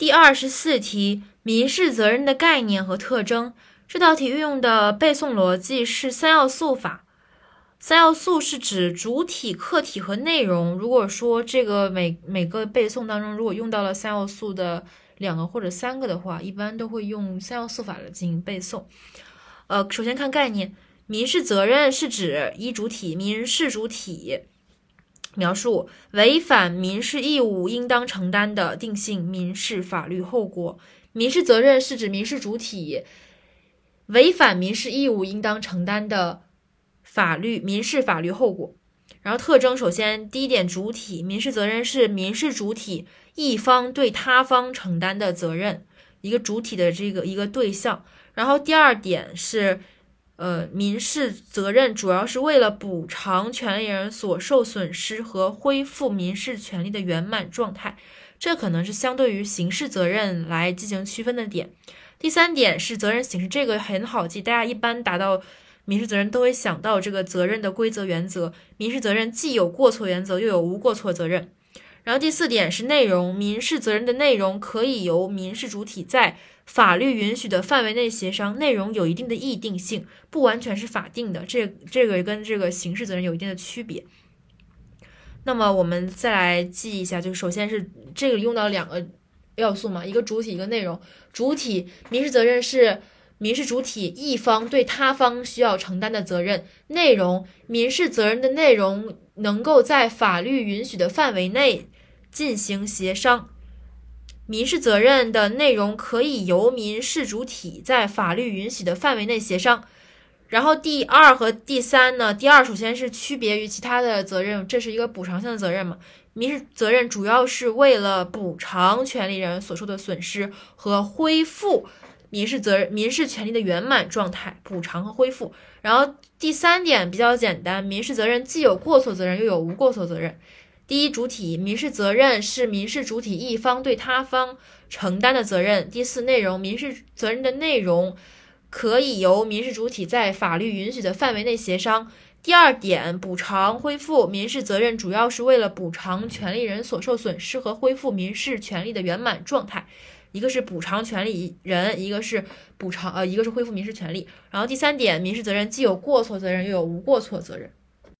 第二十四题，民事责任的概念和特征。这道题运用的背诵逻辑是三要素法。三要素是指主体、客体和内容。如果说这个每每个背诵当中，如果用到了三要素的两个或者三个的话，一般都会用三要素法来进行背诵。呃，首先看概念，民事责任是指一主体，民事主体。描述违反民事义务应当承担的定性民事法律后果。民事责任是指民事主体。违反民事义务应当承担的法律民事法律后果。然后特征，首先第一点，主体民事责任是民事主体一方对他方承担的责任，一个主体的这个一个对象。然后第二点是，呃，民事责任主要是为了补偿权利人所受损失和恢复民事权利的圆满状态，这可能是相对于刑事责任来进行区分的点。第三点是责任形式，这个很好记，大家一般达到民事责任都会想到这个责任的规则原则。民事责任既有过错原则，又有无过错责任。然后第四点是内容，民事责任的内容可以由民事主体在法律允许的范围内协商，内容有一定的议定性，不完全是法定的。这这个跟这个刑事责任有一定的区别。那么我们再来记一下，就首先是这个用到两个。要素嘛，一个主体，一个内容。主体民事责任是民事主体一方对他方需要承担的责任。内容民事责任的内容能够在法律允许的范围内进行协商。民事责任的内容可以由民事主体在法律允许的范围内协商。然后第二和第三呢？第二首先是区别于其他的责任，这是一个补偿性的责任嘛。民事责任主要是为了补偿权利人所受的损失和恢复民事责任、民事权利的圆满状态，补偿和恢复。然后第三点比较简单，民事责任既有过错责任又有无过错责任。第一主体民事责任是民事主体一方对他方承担的责任。第四内容民事责任的内容可以由民事主体在法律允许的范围内协商。第二点，补偿恢复民事责任主要是为了补偿权利人所受损失和恢复民事权利的圆满状态。一个是补偿权利人，一个是补偿呃，一个是恢复民事权利。然后第三点，民事责任既有过错责任又有无过错责任。